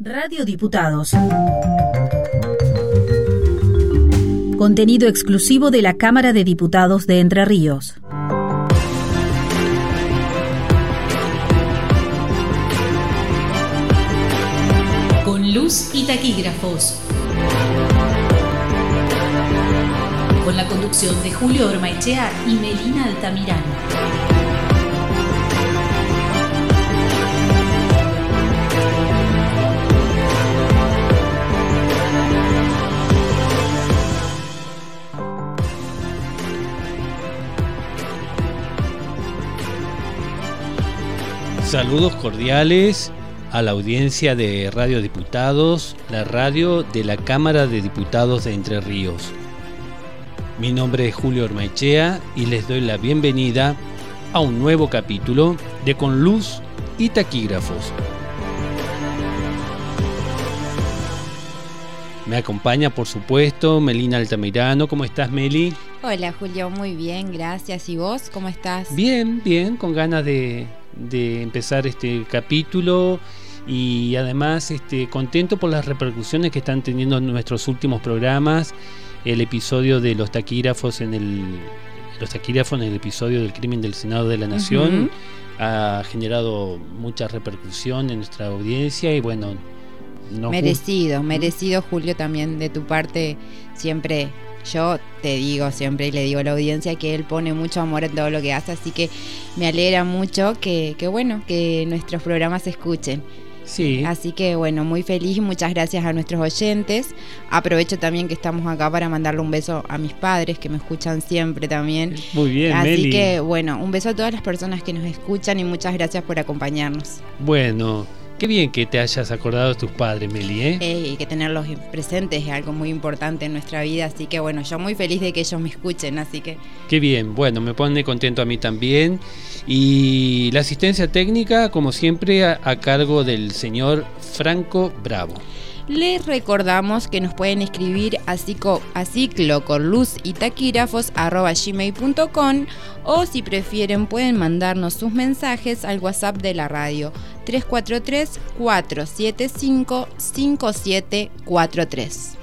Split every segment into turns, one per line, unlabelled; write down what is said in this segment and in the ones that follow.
Radio Diputados. Contenido exclusivo de la Cámara de Diputados de Entre Ríos. Con luz y taquígrafos. Con la conducción de Julio Ormaechea y Melina Altamirano.
Saludos cordiales a la audiencia de Radio Diputados, la radio de la Cámara de Diputados de Entre Ríos. Mi nombre es Julio Ormaechea y les doy la bienvenida a un nuevo capítulo de Con Luz y Taquígrafos. Me acompaña, por supuesto, Melina Altamirano. ¿Cómo estás, Meli?
Hola, Julio. Muy bien, gracias. ¿Y vos? ¿Cómo estás?
Bien, bien, con ganas de, de empezar este capítulo y además este, contento por las repercusiones que están teniendo nuestros últimos programas, el episodio de los taquígrafos en el los taquígrafos en el episodio del crimen del Senado de la Nación ha generado mucha repercusión en nuestra audiencia y bueno
merecido, merecido Julio también de tu parte siempre yo te digo siempre y le digo a la audiencia que él pone mucho amor en todo lo que hace, así que me alegra mucho que, bueno, que nuestros programas se escuchen.
Sí.
Así que bueno, muy feliz y muchas gracias a nuestros oyentes. Aprovecho también que estamos acá para mandarle un beso a mis padres que me escuchan siempre también.
Muy bien,
Así que bueno, un beso a todas las personas que nos escuchan y muchas gracias por acompañarnos.
Bueno, Qué bien que te hayas acordado de tus padres, Meli, ¿eh?
¿eh? Y que tenerlos presentes es algo muy importante en nuestra vida, así que bueno, yo muy feliz de que ellos me escuchen, así que...
Qué bien, bueno, me pone contento a mí también. Y la asistencia técnica, como siempre, a cargo del señor Franco Bravo.
Les recordamos que nos pueden escribir a, ciclo con luz y o si prefieren pueden mandarnos sus mensajes al WhatsApp de la radio 343-475-5743.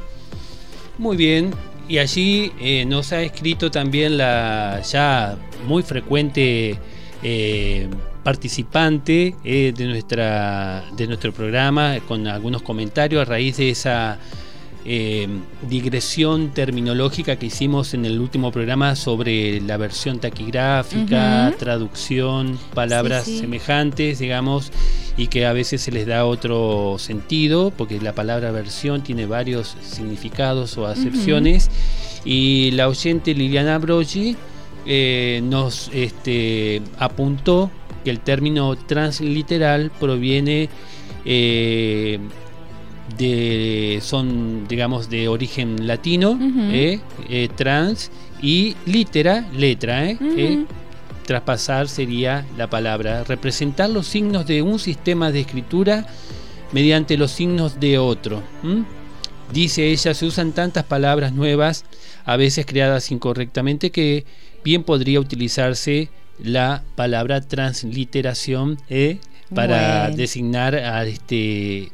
Muy bien, y allí eh, nos ha escrito también la ya muy frecuente eh, participante eh, de, nuestra, de nuestro programa con algunos comentarios a raíz de esa eh, digresión terminológica que hicimos en el último programa sobre la versión taquigráfica, traducción, palabras semejantes, digamos, y que a veces se les da otro sentido, porque la palabra versión tiene varios significados o acepciones. Y la oyente Liliana Broggi eh, nos este, apuntó que el término transliteral proviene eh, de, son, digamos, de origen latino, eh, eh, trans, y litera, letra, traspasar sería la palabra, representar los signos de un sistema de escritura mediante los signos de otro. Dice ella, se usan tantas palabras nuevas, a veces creadas incorrectamente, que bien podría utilizarse la palabra transliteración ¿eh? para designar a este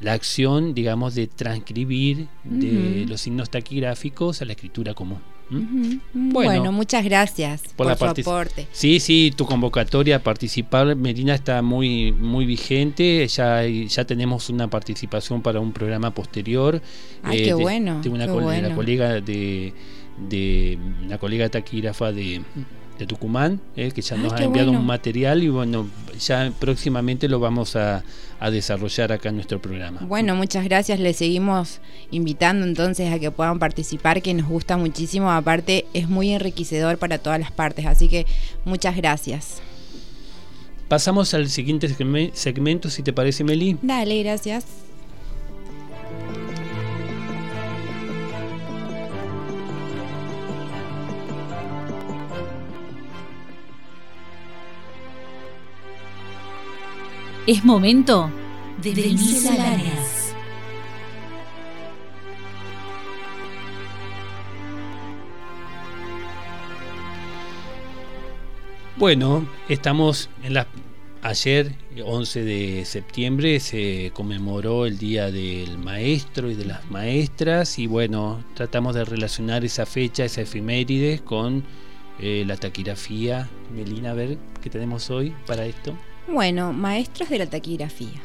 la acción, digamos, de transcribir de los signos taquigráficos a la escritura común.
bueno, muchas gracias por, su aporte.
Sí, sí, tu convocatoria a participar, Medina, está muy, muy vigente. Ya, ya tenemos una participación para un programa posterior.
Ay, qué bueno.
Tengo una, colega de, de la colega taquígrafa de de Tucumán, eh, que ya nos ha enviado un material y bueno, ya próximamente lo vamos a, a, desarrollar acá en nuestro programa.
Bueno, muchas gracias, le seguimos invitando entonces a que puedan participar, que nos gusta muchísimo, aparte es muy enriquecedor para todas las partes, así que muchas gracias.
Pasamos al siguiente segmento, si te parece, Meli.
Dale, gracias.
Es momento de, misceláneas.
Bueno, estamos en las ayer, 11 de septiembre, se conmemoró el Día del Maestro y de las Maestras y bueno, tratamos de relacionar esa fecha, esa efeméride con eh, la taquigrafía. Melina, a ver qué tenemos hoy para esto.
Bueno, maestros de la taquigrafía.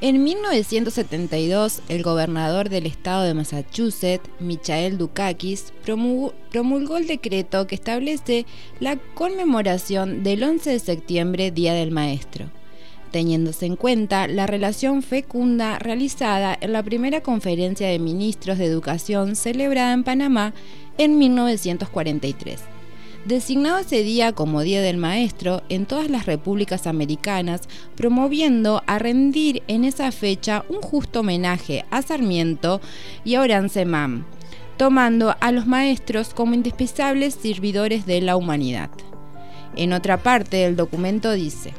En 1972, el gobernador del estado de Massachusetts, Michael Dukakis, promulgó el decreto que establece la conmemoración del 11 de septiembre, Día del Maestro, teniéndose en cuenta la relación fecunda realizada en la primera conferencia de ministros de educación celebrada en Panamá en 1943 designado ese día como Día del Maestro en todas las repúblicas americanas, promoviendo a rendir en esa fecha un justo homenaje a Sarmiento y a Oranzemán, tomando a los maestros como indispensables servidores de la humanidad. En otra parte del documento dice,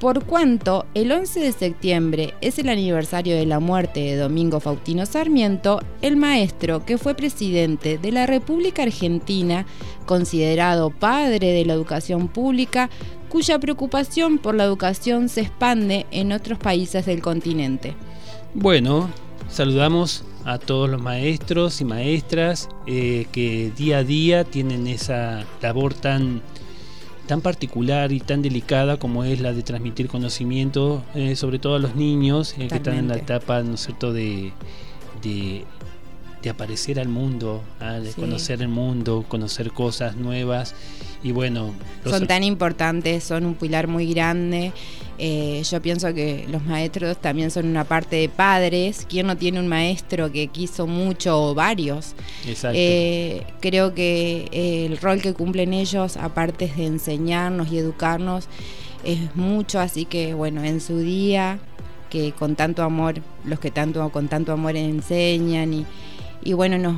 por cuanto el 11 de septiembre es el aniversario de la muerte de Domingo Faustino Sarmiento, el maestro que fue presidente de la República Argentina, considerado padre de la educación pública, cuya preocupación por la educación se expande en otros países del continente.
Bueno, saludamos a todos los maestros y maestras eh, que día a día tienen esa labor tan tan particular y tan delicada como es la de transmitir conocimiento, eh, sobre todo a los niños eh, que están en la etapa, ¿no es cierto?, de, de, aparecer al mundo, de conocer el mundo, conocer cosas nuevas. Y bueno,
son tan importantes, son un pilar muy grande eh, yo pienso que los maestros también son una parte de padres. ¿Quién no tiene un maestro que quiso mucho o varios? Exacto. Eh, creo que eh, el rol que cumplen ellos, aparte de enseñarnos y educarnos, es mucho. Así que, bueno, en su día, que con tanto amor, los que tanto con tanto amor enseñan y, y bueno, nos,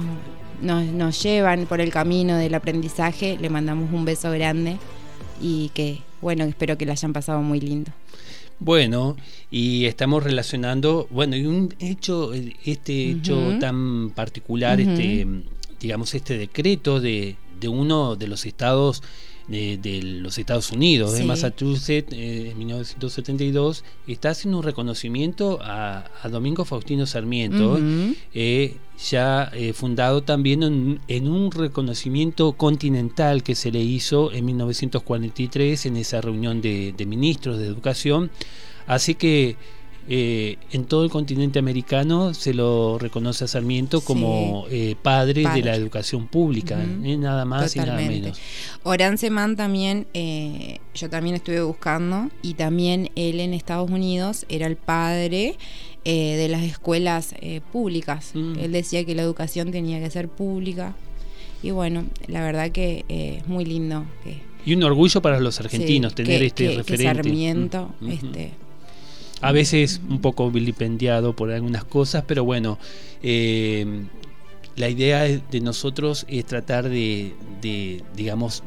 nos, nos llevan por el camino del aprendizaje, le mandamos un beso grande y que, bueno, espero que la hayan pasado muy lindo.
Bueno, y estamos relacionando, bueno, y un hecho, este hecho tan particular, este, digamos, este decreto de, de uno de los estados de, los Estados Unidos, de Massachusetts, eh, en 1972, está haciendo un reconocimiento a, Domingo Faustino Sarmiento, eh, ya eh, fundado también en, un reconocimiento continental que se le hizo en 1943 en esa reunión de ministros de educación. Así que eh, en todo el continente americano se lo reconoce a Sarmiento como eh, padre, de la educación pública, eh, nada más y nada menos.
Oranceman también, yo también estuve buscando, y también él en Estados Unidos era el padre de las escuelas públicas. Mm. Él decía que la educación tenía que ser pública. Y bueno, la verdad que es muy lindo.
y un orgullo para los argentinos tener este referente.
Sarmiento, mm, este
a veces un poco vilipendiado por algunas cosas, pero bueno, eh, la idea de nosotros es tratar de, de digamos,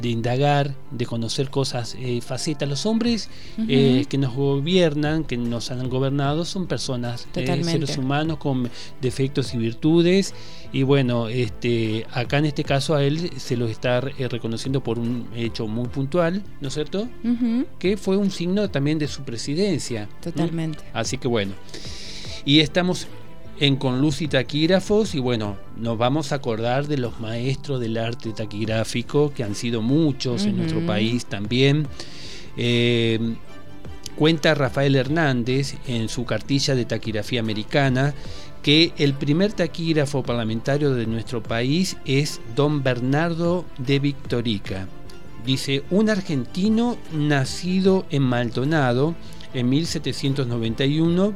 de indagar, de conocer cosas, eh, facetas. Los hombres eh, que nos gobiernan, que nos han gobernado, son personas, eh, seres humanos con defectos y virtudes. Y bueno, este, acá en este caso a él se lo está reconociendo por un hecho muy puntual, ¿no es cierto? Que fue un signo también de su presidencia.
Totalmente.
Así que bueno. Y estamos en con luz y taquígrafos y bueno, nos vamos a acordar de los maestros del arte taquigráfico, que han sido muchos en nuestro país también. Eh, cuenta Rafael Hernández en su cartilla de taquigrafía americana que el primer taquígrafo parlamentario de nuestro país es don Bernardo de Victorica. Dice, un argentino nacido en Maldonado en 1791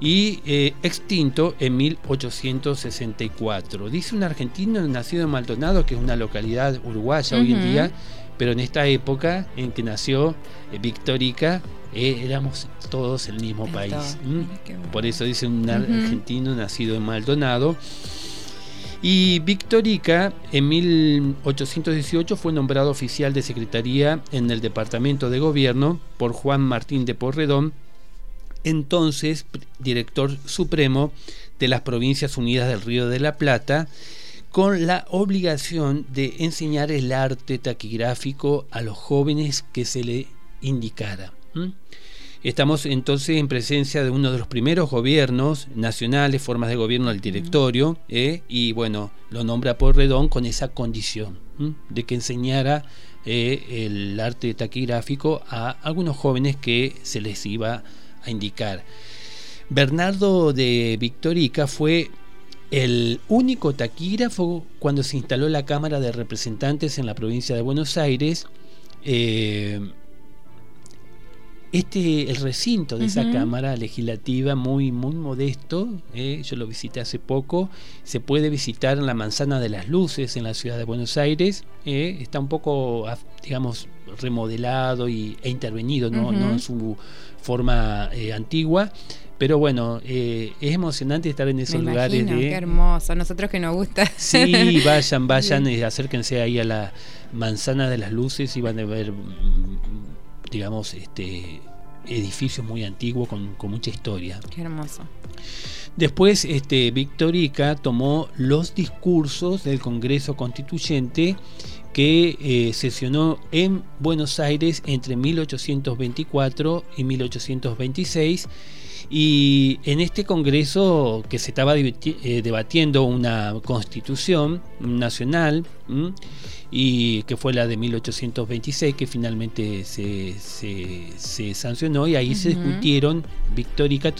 y eh, extinto en 1864. Dice un argentino nacido en Maldonado, que es una localidad uruguaya hoy en día, pero en esta época en que nació eh, Victorica, eh, éramos todos el mismo país. Por eso dice un argentino nacido en Maldonado. Y Victorica en 1818 fue nombrado oficial de secretaría en el Departamento de Gobierno por Juan Martín de Porredón entonces director supremo de las Provincias Unidas del Río de la Plata, con la obligación de enseñar el arte taquigráfico a los jóvenes que se le indicara. Estamos entonces en presencia de uno de los primeros gobiernos nacionales, formas de gobierno del directorio, ¿eh? y bueno, lo nombra Porredón con esa condición de que enseñara eh, el arte taquigráfico a algunos jóvenes que se les iba a indicar. Bernardo de Victorica fue el único taquígrafo cuando se instaló la Cámara de Representantes en la provincia de Buenos Aires. Eh, este, el recinto de esa Cámara Legislativa muy, muy modesto, eh, yo lo visité hace poco, se puede visitar en la Manzana de las Luces en la ciudad de Buenos Aires, eh, está un poco, digamos, remodelado y, e intervenido, ¿no? en su forma eh, antigua. Pero bueno, es emocionante estar en esos lugares.
de... Qué hermoso, nosotros que nos gusta.
Sí, vayan, vayan, acérquense ahí a la manzana de las luces y van a ver digamos, este edificio muy antiguo con, mucha historia.
Qué hermoso.
Después, este, Victorica tomó los discursos del Congreso Constituyente que eh, sesionó en Buenos Aires entre 1824 y 1826 y en este Congreso que se estaba eh, debatiendo una constitución nacional y que fue la de 1826 que finalmente se, se, sancionó y ahí se discutieron, Victorica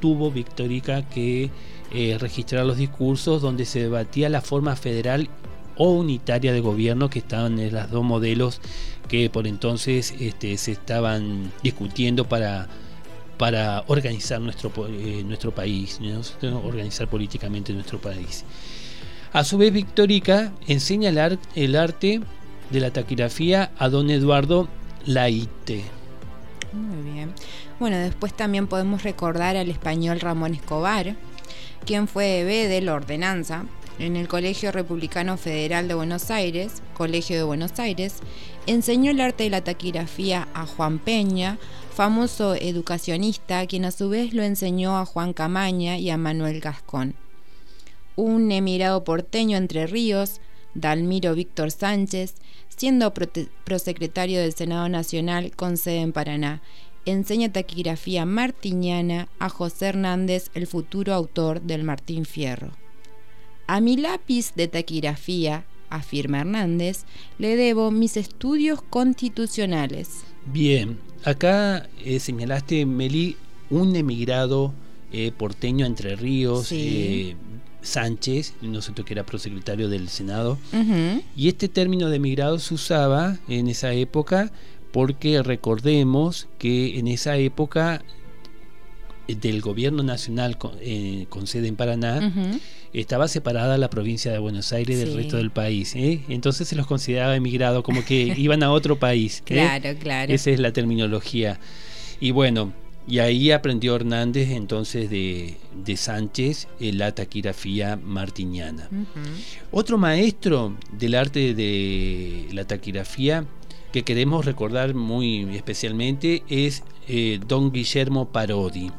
tuvo Victorica que eh, registrar los discursos donde se debatía la forma federal o unitaria de gobierno que estaban en los dos modelos que por entonces este, se estaban discutiendo para para organizar nuestro, eh, nuestro país, organizar políticamente nuestro país. A su vez, Victorica enseña el, arte de la taquigrafía a don Eduardo Laite.
Muy bien. Bueno, después también podemos recordar al español Ramón Escobar, quien fue B de la ordenanza en el Colegio Republicano Federal de Buenos Aires, Colegio de Buenos Aires, enseñó el arte de la taquigrafía a Juan Peña, famoso educacionista, quien a su vez lo enseñó a Juan Camaña y a Manuel Gascón. Un emigrado porteño entre ríos, Dalmiro Víctor Sánchez, siendo prosecretario del Senado Nacional con sede en Paraná, enseña taquigrafía martiniana a José Hernández, el futuro autor del Martín Fierro. A mi lápiz de taquigrafía, afirma Hernández, le debo mis estudios constitucionales.
Bien, acá eh, señalaste, Meli, un emigrado eh, porteño Entre Ríos, eh, Sánchez, nosotros que era prosecretario del Senado, y este término de emigrado se usaba en esa época porque recordemos que en esa época del gobierno nacional con, sede en Paraná, estaba separada la provincia de Buenos Aires del resto del país. ¿eh? Entonces se los consideraba emigrados, como que iban a otro país.
¿eh? Claro, claro.
Esa es la terminología. Y bueno, y ahí aprendió Hernández entonces de, Sánchez la taquigrafía martiniana. Otro maestro del arte de la taquigrafía que queremos recordar muy especialmente es eh, don Guillermo Parodi,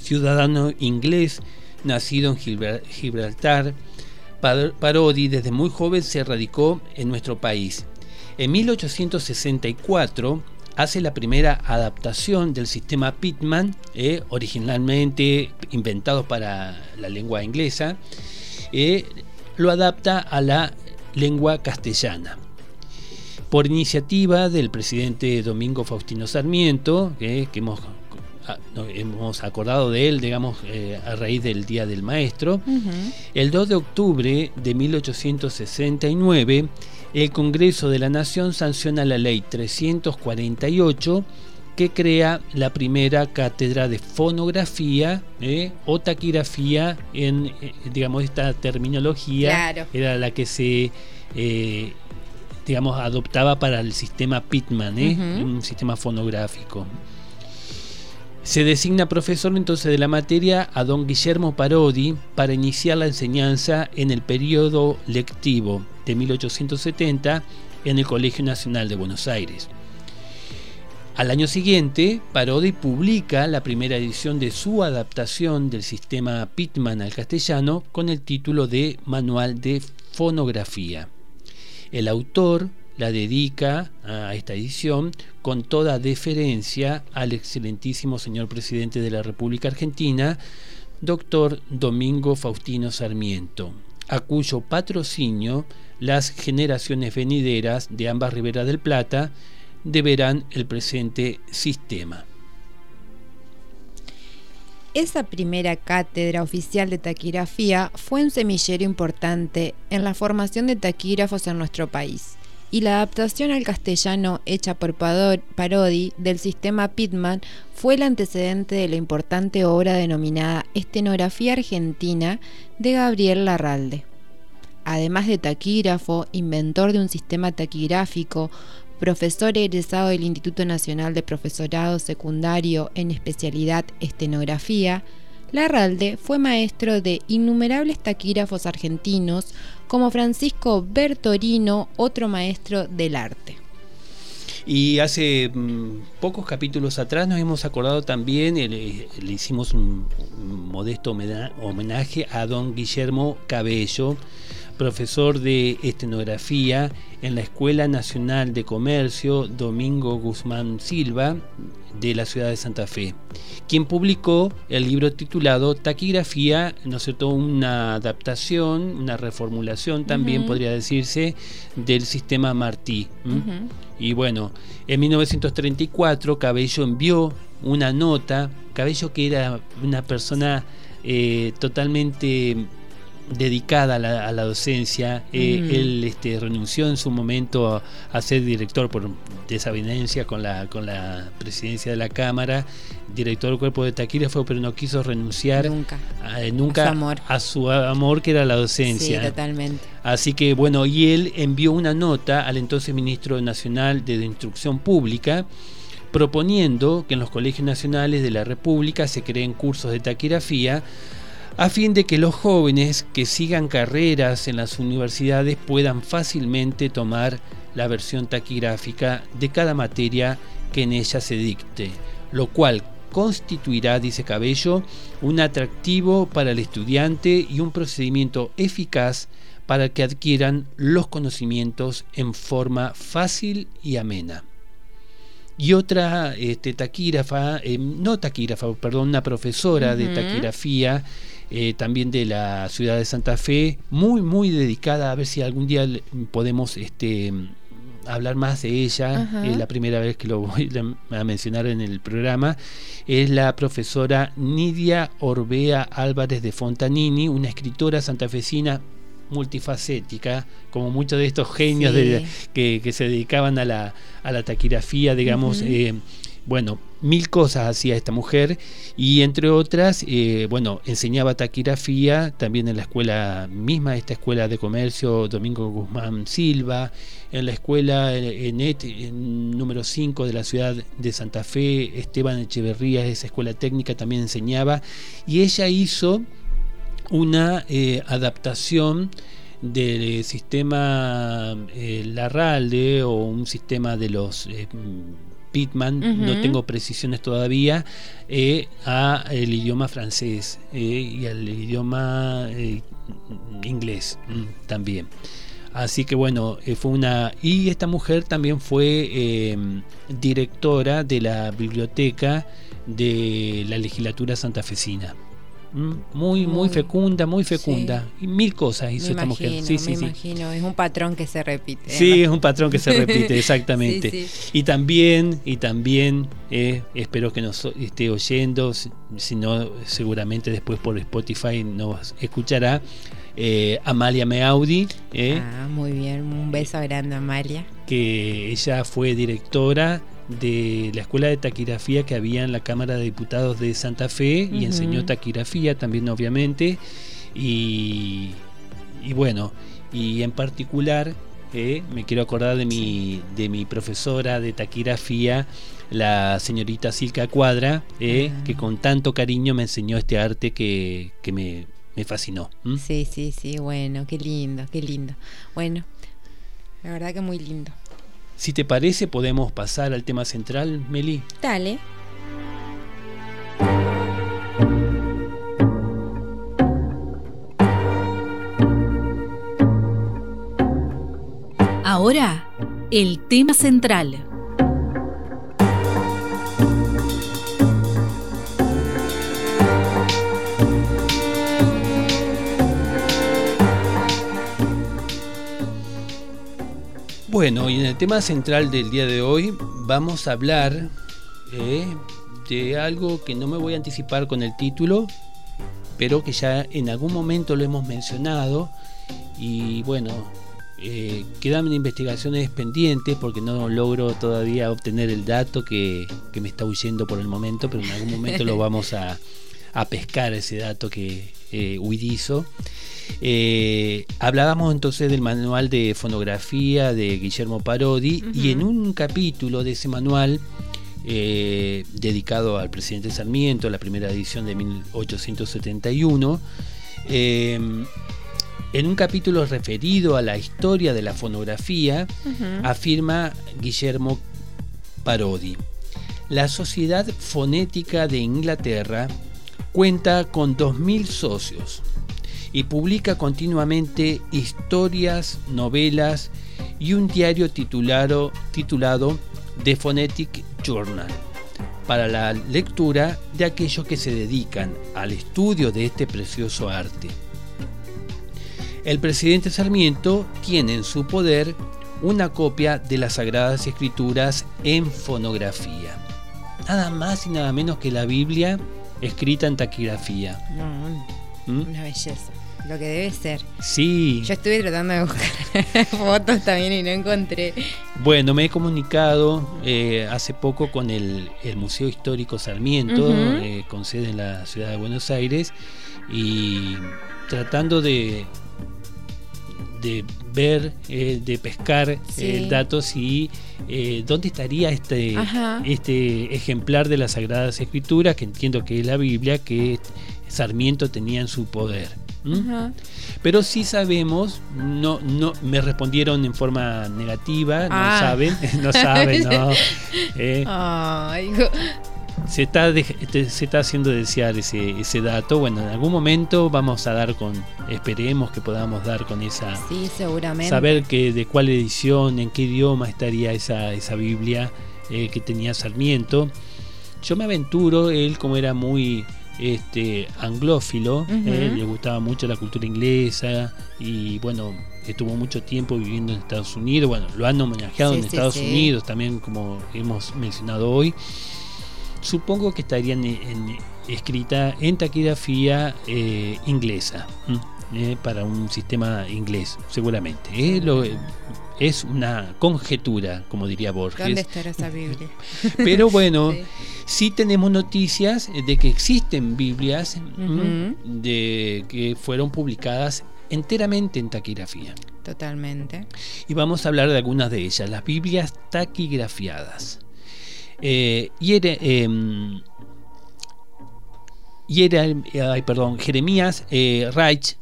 ciudadano inglés nacido en Gibraltar, Parodi desde muy joven se radicó en nuestro país. En 1864 hace la primera adaptación del sistema Pitman, eh, originalmente inventado para la lengua inglesa, eh, lo adapta a la lengua castellana. Por iniciativa del presidente Domingo Faustino Sarmiento, que hemos hemos acordado de él, digamos, eh, a raíz del Día del Maestro. El 2 de octubre de 1869, el Congreso de la Nación sanciona la ley 348 que crea la primera cátedra de fonografía eh, o taquigrafía en, eh, digamos, esta terminología era la que se digamos, adoptaba para el sistema Pitman, un sistema fonográfico. Se designa profesor entonces de la materia a don Guillermo Parodi para iniciar la enseñanza en el periodo lectivo de 1870 en el Colegio Nacional de Buenos Aires. Al año siguiente, Parodi publica la primera edición de su adaptación del sistema Pitman al castellano con el título de Manual de Fonografía. El autor la dedica a esta edición con toda deferencia al excelentísimo señor presidente de la República Argentina, doctor Domingo Faustino Sarmiento, a cuyo patrocinio las generaciones venideras de ambas riberas del Plata deberán el presente sistema.
Esa primera cátedra oficial de taquigrafía fue un semillero importante en la formación de taquígrafos en nuestro país, y la adaptación al castellano hecha por Parodi del sistema Pitman fue el antecedente de la importante obra denominada Estenografía Argentina de Gabriel Larralde. Además de taquígrafo, inventor de un sistema taquigráfico, profesor egresado del Instituto Nacional de Profesorado Secundario en especialidad estenografía, Larralde fue maestro de innumerables taquígrafos argentinos como Francisco Bertorino, otro maestro del arte.
Y hace mm, pocos capítulos atrás nos hemos acordado también, le, le hicimos un, modesto homenaje a don Guillermo Cabello, profesor de estenografía en la Escuela Nacional de Comercio Domingo Guzmán Silva de la ciudad de Santa Fe, quien publicó el libro titulado Taquigrafía, ¿no es cierto?, una adaptación, una reformulación también podría decirse del sistema Martí. Y bueno, en 1934 Cabello envió una nota, Cabello que era una persona eh, totalmente dedicada a la, docencia. Eh, mm. Él este, renunció en su momento a, ser director por desavenencia con la, con la presidencia de la Cámara, director del cuerpo de taquígrafo, pero no quiso renunciar
nunca,
a, nunca a, su amor. a su amor que era la docencia.
Sí, totalmente.
Así que bueno, y él envió una nota al entonces ministro nacional de Instrucción Pública proponiendo que en los colegios nacionales de la República se creen cursos de taquigrafía a fin de que los jóvenes que sigan carreras en las universidades puedan fácilmente tomar la versión taquigráfica de cada materia que en ella se dicte, lo cual constituirá, dice Cabello, un atractivo para el estudiante y un procedimiento eficaz para que adquieran los conocimientos en forma fácil y amena. Y otra este, taquígrafa, eh, no taquígrafa, perdón, una profesora de taquigrafía, eh, también de la ciudad de Santa Fe, muy, muy dedicada, a ver si algún día podemos este, hablar más de ella, es la primera vez que lo voy a mencionar en el programa, es la profesora Nidia Orbea Álvarez de Fontanini, una escritora santafesina multifacética, como muchos de estos genios que, se dedicaban a la, a la taquigrafía, digamos, eh, bueno, mil cosas hacía esta mujer y entre otras, eh, bueno, enseñaba taquigrafía también en la escuela misma, esta escuela de comercio Domingo Guzmán Silva, en la escuela ENET número 5 de la ciudad de Santa Fe, Esteban Echeverría, esa escuela técnica también enseñaba y ella hizo una eh, adaptación del sistema eh, Larralde o un sistema de los Pitman, no tengo precisiones todavía, eh, a el idioma francés eh, y al idioma eh, inglés mm, también. Así que bueno, fue una... Y esta mujer también fue directora de la biblioteca de la legislatura santafesina. Muy, muy, fecunda, muy fecunda. Y mil cosas hizo esta mujer.
Sí, sí, me imagino, es un patrón que se repite.
Sí, es un patrón que se repite, exactamente. y también, y también, eh, espero que nos esté oyendo, si no, seguramente después por Spotify nos escuchará. Eh, Amalia Meaudi.
Eh, ah, muy bien, un beso grande, Amalia.
Que ella fue directora de la escuela de taquigrafía que había en la Cámara de Diputados de Santa Fe y enseñó taquigrafía también obviamente. Y, bueno y en particular eh, me quiero acordar de mi, de mi profesora de taquigrafía la señorita Silka Cuadra eh, que con tanto cariño me enseñó este arte que, me, fascinó
sí sí sí bueno qué lindo qué lindo. Bueno la verdad que muy lindo
si te parece, podemos pasar al tema central, Meli.
Dale.
Ahora, El tema central.
Bueno, y en el tema central del día de hoy vamos a hablar eh, de algo que no me voy a anticipar con el título, pero que ya en algún momento lo hemos mencionado y bueno, eh, quedan investigaciones pendientes porque no logro todavía obtener el dato que, me está huyendo por el momento, pero en algún momento lo vamos a, pescar ese dato que eh, huidizo. Eh, hablábamos entonces del manual de fonografía de Guillermo Parodi y en un capítulo de ese manual eh, dedicado al presidente Sarmiento, la primera edición de 1871, em, en un capítulo referido a la historia de la fonografía, afirma Guillermo Parodi. La Sociedad Fonética de Inglaterra cuenta con 2.000 socios y publica continuamente historias, novelas y un diario titulado, titulado The Phonetic Journal para la lectura de aquellos que se dedican al estudio de este precioso arte. El presidente Sarmiento tiene en su poder una copia de las Sagradas Escrituras en fonografía. Nada más y nada menos que la Biblia escrita en taquigrafía.
¿Mm? Una belleza lo que debe ser.
Sí.
Yo estuve tratando de buscar fotos también y no encontré.
Bueno, me he comunicado eh, hace poco con el, Museo Histórico Sarmiento, eh, con sede en la ciudad de Buenos Aires, y tratando de, de ver, eh, de pescar datos y dónde estaría este, este ejemplar de las Sagradas Escrituras, que entiendo que es la Biblia, que Sarmiento tenía en su poder. Pero sí sabemos, no, no, me respondieron en forma negativa, no ah. saben, no saben, no. Eh. Se está, este, se está haciendo desear ese, ese dato. Bueno, en algún momento vamos a dar con, esperemos que podamos dar con esa.
Sí, seguramente.
Saber que de cuál edición, en qué idioma estaría esa, esa Biblia eh, que tenía Sarmiento. Yo me aventuro, él como era muy este, anglófilo, eh, le gustaba mucho la cultura inglesa y bueno, estuvo mucho tiempo viviendo en Estados Unidos, bueno, lo han homenajeado en Estados Unidos también como hemos mencionado hoy. Supongo que estaría en, escrita en taquigrafía eh, inglesa. Eh, para un sistema inglés, seguramente. es una conjetura, como diría Borges.
¿Dónde estará esa Biblia?
Pero bueno, sí. tenemos noticias de que existen Biblias de que fueron publicadas enteramente en taquigrafía.
Totalmente.
Y vamos a hablar de algunas de ellas, las Biblias taquigrafiadas. Eh, y era, em, y era ay, perdón, Jeremías eh, Reich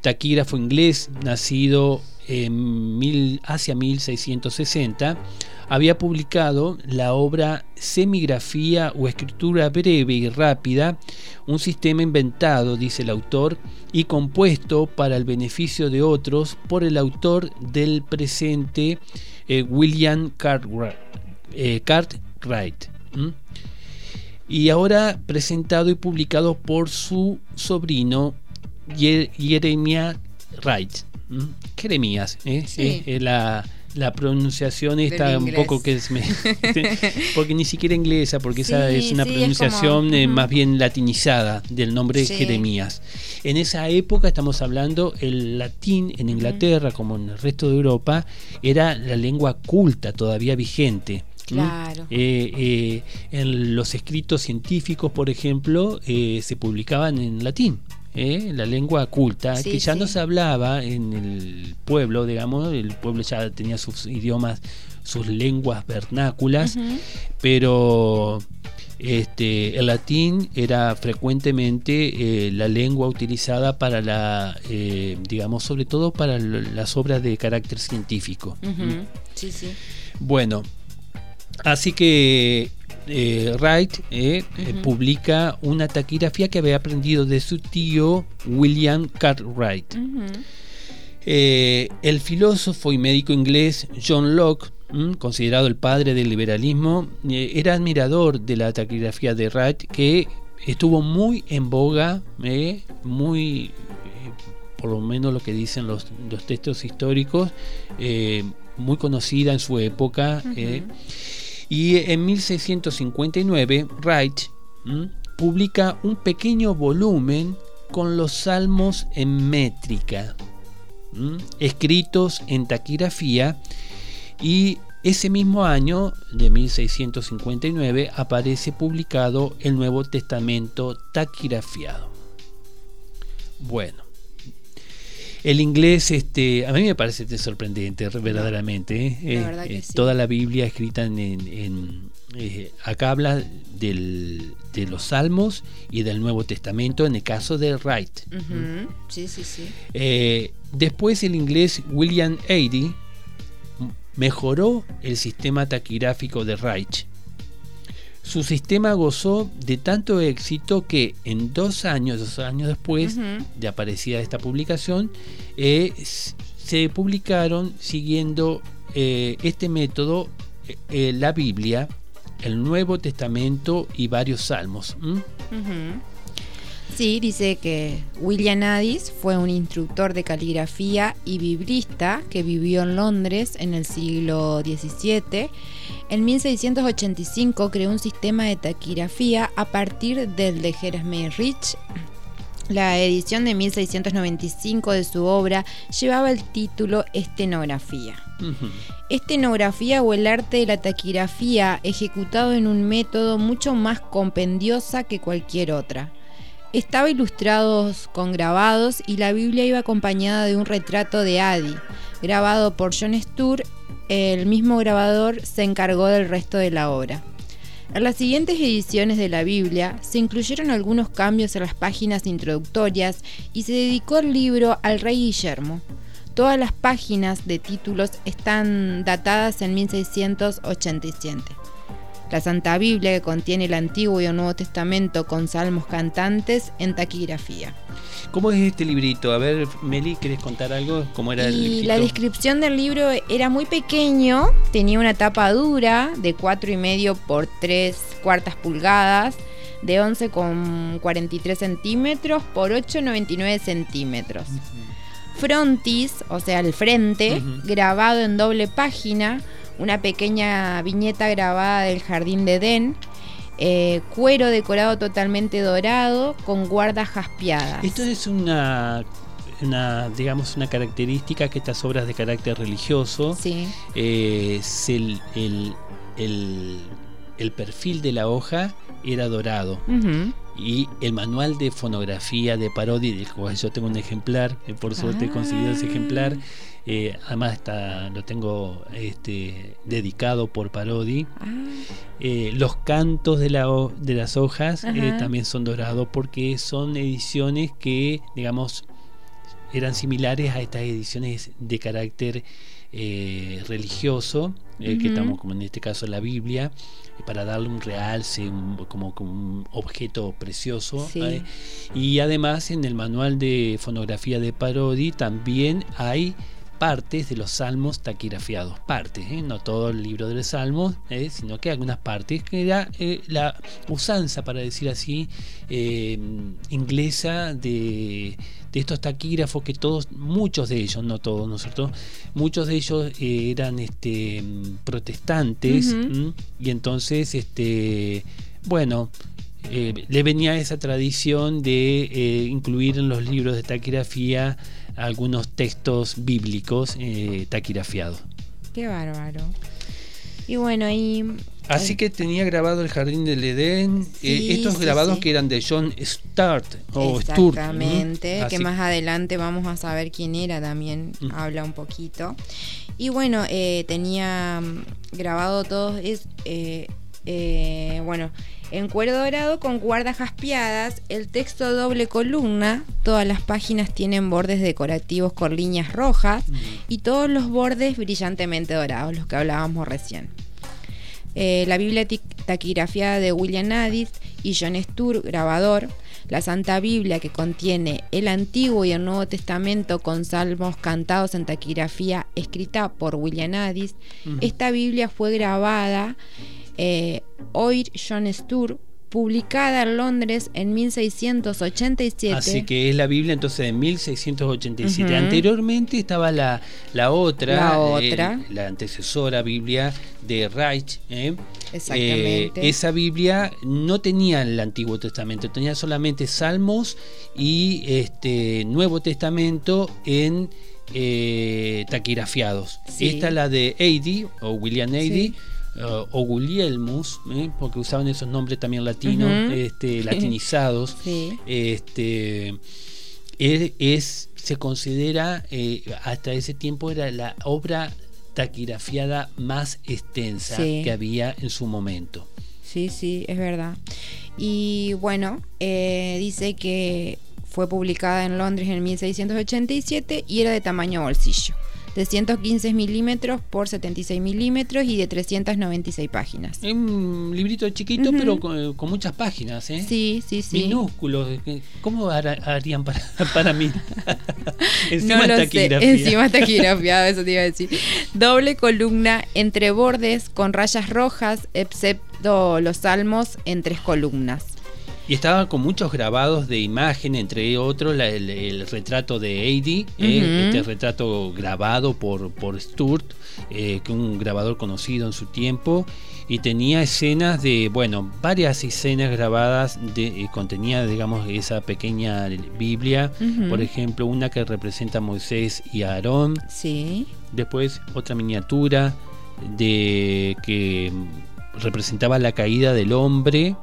taquígrafo inglés, nacido en mil, hacia 1660, había publicado la obra Semigrafía o Escritura Breve y Rápida, un sistema inventado, dice el autor, y compuesto para el beneficio de otros por el autor del presente, eh, William eh, Cartwright. Y ahora presentado y publicado por su sobrino Jeremías Wright. Jeremías, ¿eh? Eh, eh, la, pronunciación está un poco que es porque ni siquiera inglesa porque esa es una pronunciación más bien latinizada del nombre Jeremías en esa época estamos hablando el latín en Inglaterra como en el resto de Europa era la lengua culta todavía vigente
Claro.
en los escritos científicos, por ejemplo, se publicaban en latín. ¿eh? la lengua culta, que ya no se hablaba en el pueblo, digamos, el pueblo ya tenía sus idiomas, sus lenguas vernáculas, pero este, el latín era frecuentemente eh, la lengua utilizada para la, eh, digamos, sobre todo para las obras de carácter científico.
Sí, sí.
Bueno, así que eh, Wright eh, eh, publica una taquigrafía que había aprendido de su tío William Cartwright. Eh, el filósofo y médico inglés John Locke, considerado el padre del liberalismo, era admirador de la taquigrafía de Wright que estuvo muy en boga, muy, por lo menos lo que dicen los, textos históricos, muy conocida en su época. Y en 1659 Wright publica un pequeño volumen con los salmos en métrica, escritos en taquigrafía, y ese mismo año, de 1659, aparece publicado el Nuevo Testamento taquigrafiado. Bueno, el inglés, este, a mí me parece sorprendente, verdaderamente. ¿eh? Eh, toda la Biblia escrita en, eh, acá habla de los Salmos y del Nuevo Testamento en el caso de Wright.
Sí, sí, sí.
después el inglés William Aidy mejoró el sistema taquigráfico de Wright su sistema gozó de tanto éxito que en dos años, dos años después de aparecida esta publicación, eh, se publicaron siguiendo eh, este método eh, la Biblia, el Nuevo Testamento y varios salmos.
Sí, dice que William Addis fue un instructor de caligrafía y biblista que vivió en Londres en el siglo XVII. En 1685 creó un sistema de taquigrafía a partir del de Jeremy Rich. La edición de 1695 de su obra llevaba el título Estenografía. Estenografía o el arte de la taquigrafía ejecutado en un método mucho más compendiosa que cualquier otra. Estaba ilustrado con grabados y la Biblia iba acompañada de un retrato de Adi, grabado por John Stur. El mismo grabador se encargó del resto de la obra. En las siguientes ediciones de la Biblia se incluyeron algunos cambios en las páginas introductorias y se dedicó el libro al rey Guillermo. Todas las páginas de títulos están datadas en 1687 la Santa Biblia que contiene el Antiguo y el Nuevo Testamento con salmos cantantes en taquigrafía.
¿Cómo es este librito? A ver, Meli, ¿querés contar algo? ¿Cómo era
y La descripción del libro era muy pequeño, tenía una tapa dura de 4,5 por 3 cuartas pulgadas, de 11,43 centímetros por 8,99 centímetros. Frontis, o sea, el frente, grabado en doble página una pequeña viñeta grabada del jardín de Edén. Eh, cuero decorado totalmente dorado con guardas jaspeadas.
Esto es una, digamos, una característica que estas obras de carácter religioso
sí.
Eh, el, el, perfil de la hoja era dorado. Y el manual de fonografía de Parodi, del cual yo tengo un ejemplar, por suerte he conseguido ese ejemplar, eh, además está, lo tengo este, dedicado por Parodi. Ah. Eh, los cantos de, la, de las hojas eh, también son dorados porque son ediciones que, digamos, eran similares a estas ediciones de carácter religioso, que estamos como en este caso la Biblia, para darle un realce, como, como, un objeto precioso. Y además en el manual de fonografía de Parodi también hay partes de los salmos taquigrafiados, partes, ¿eh? no todo el libro de los salmos, ¿eh? sino que algunas partes, que era eh, la usanza, para decir así, inglesa de, estos taquígrafos que todos, muchos de ellos, no todos, ¿no es cierto? Muchos de ellos eran este, protestantes y entonces, este, bueno, le venía esa tradición de incluir en los libros de taquigrafía algunos textos bíblicos eh, taquigrafiados.
Qué bárbaro. Y bueno, y...
Así que tenía grabado el Jardín del Edén, eh, estos grabados que eran de John Sturt o
Exactamente, que más adelante vamos a saber quién era también, habla un poquito. Y bueno, eh, tenía mm, grabado todos, es, bueno, en cuero dorado con guardas jaspeadas, el texto doble columna, todas las páginas tienen bordes decorativos con líneas rojas y todos los bordes brillantemente dorados, los que hablábamos recién. Eh, la Biblia taquigrafiada de William Addis y John Stur, grabador, La Santa Biblia, que contiene el Antiguo y el Nuevo Testamento con salmos cantados en taquigrafía escrita por William Addis. Esta Biblia fue grabada eh, Oir John Stur publicada en Londres en 1687.
Así que es la Biblia entonces de 1687. Anteriormente estaba la, la otra,
la, otra.
la antecesora Biblia de Reich. ¿eh?
Exactamente.
Eh, esa Biblia no tenía el Antiguo Testamento, tenía solamente Salmos y este Nuevo Testamento en eh, taquigrafiados. Esta es la de Aidy o William Aidy. Uh, o Gulielmus, ¿eh? porque usaban esos nombres también latinos, este, latinizados. Este, es, se considera, eh, hasta ese tiempo era la obra taquigrafiada más extensa que había en su momento.
Sí, sí, es verdad. Y bueno, eh, dice que fue publicada en Londres en 1687 y era de tamaño bolsillo de 115 milímetros por 76 milímetros y de 396 páginas.
Es un librito chiquito, pero con, muchas páginas, ¿eh?
Sí, sí, sí.
Minúsculos. ¿Cómo harían para, para mí?
Encima no Encima taquigrafiado, eso te iba a decir. Doble columna entre bordes con rayas rojas, excepto los salmos en tres columnas.
Y estaba con muchos grabados de imagen, entre otros el, retrato de Eddie, eh, este retrato grabado por, por Sturt, eh, que un grabador conocido en su tiempo, y tenía escenas de, bueno, varias escenas grabadas, de, eh, contenía, digamos, esa pequeña Biblia, por ejemplo, una que representa a Moisés y a Aarón,
sí.
después otra miniatura de que representaba la caída del hombre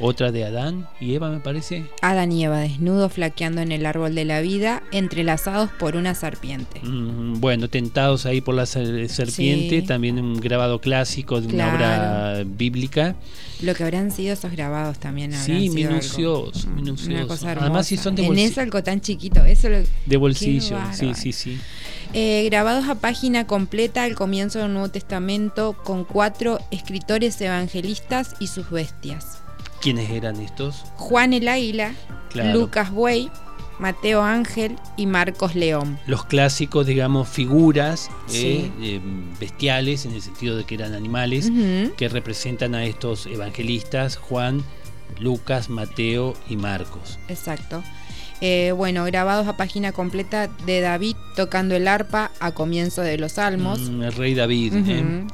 otra de Adán y Eva, me parece.
Adán y Eva desnudos flaqueando en el árbol de la vida, entrelazados por una serpiente.
Mm, bueno, tentados ahí por la serpiente, también un grabado clásico de una obra bíblica.
Lo que habrán sido esos grabados también.
Sí, minuciosos, mm, minuciosos.
Además, si son de bolsillo. En ese algo tan chiquito, eso
De bolsillo, sí, sí, sí.
Eh, grabados a página completa al comienzo del Nuevo Testamento con cuatro escritores evangelistas y sus bestias.
¿Quiénes eran estos?
Juan el Águila, Lucas Buey, Mateo Ángel y Marcos León.
Los clásicos, digamos, figuras eh, eh, bestiales, en el sentido de que eran animales, que representan a estos evangelistas, Juan, Lucas, Mateo y Marcos.
Exacto. Eh, bueno, grabados a página completa de David tocando el arpa a comienzo de los salmos.
Mm, el rey David,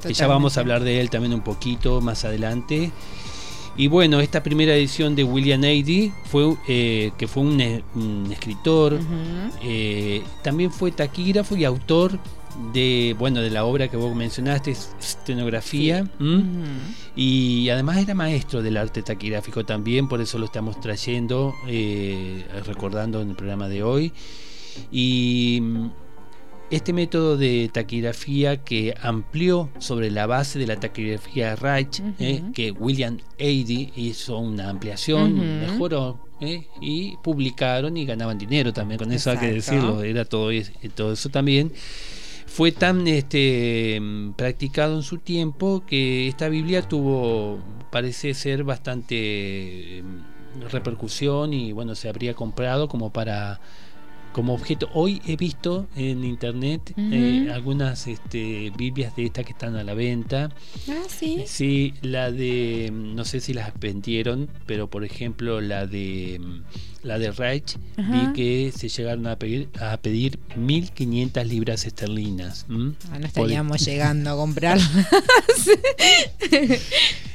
que ya vamos a hablar de él también un poquito más adelante. Y bueno, esta primera edición de William Aidy fue eh, que fue un, eh, escritor, eh, también fue taquígrafo y autor de bueno de la obra que vos mencionaste, estenografía, y además era maestro del arte taquigráfico también, por eso lo estamos trayendo, recordando en el programa de hoy. Y este método de taquigrafía que amplió sobre la base de la taquigrafía Reich, eh, que William Aidy hizo una ampliación, mejoró eh, y publicaron y ganaban dinero también, con eso hay que decirlo, era todo, todo eso también. Fue tan este, practicado en su tiempo que esta Biblia tuvo, parece ser bastante em, repercusión y bueno, se habría comprado como para como objeto. Hoy he visto en internet eh, algunas este, Biblias de estas que están a la venta.
Ah, sí.
Sí, la de, no sé si las vendieron, pero por ejemplo la de la de Reich, vi que se llegaron a pedir a pedir 1500 libras esterlinas.
Ah, no estaríamos llegando a comprarlas.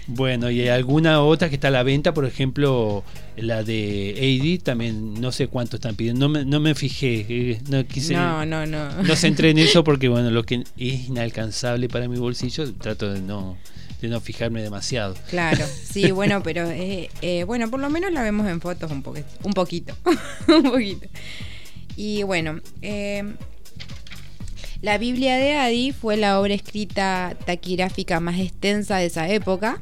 bueno, y hay alguna otra que está a la venta, por ejemplo, la de AD también no sé cuánto están pidiendo, no me, no me fijé, eh, no quise
No, no, no.
No centré en eso porque bueno, lo que es inalcanzable para mi bolsillo, trato de no de no fijarme demasiado.
Claro, sí, bueno, pero eh, eh, bueno, por lo menos la vemos en fotos un, poquito, un poquito, un poquito. Y bueno, la Biblia de Adi fue la obra escrita taquigráfica más extensa de esa época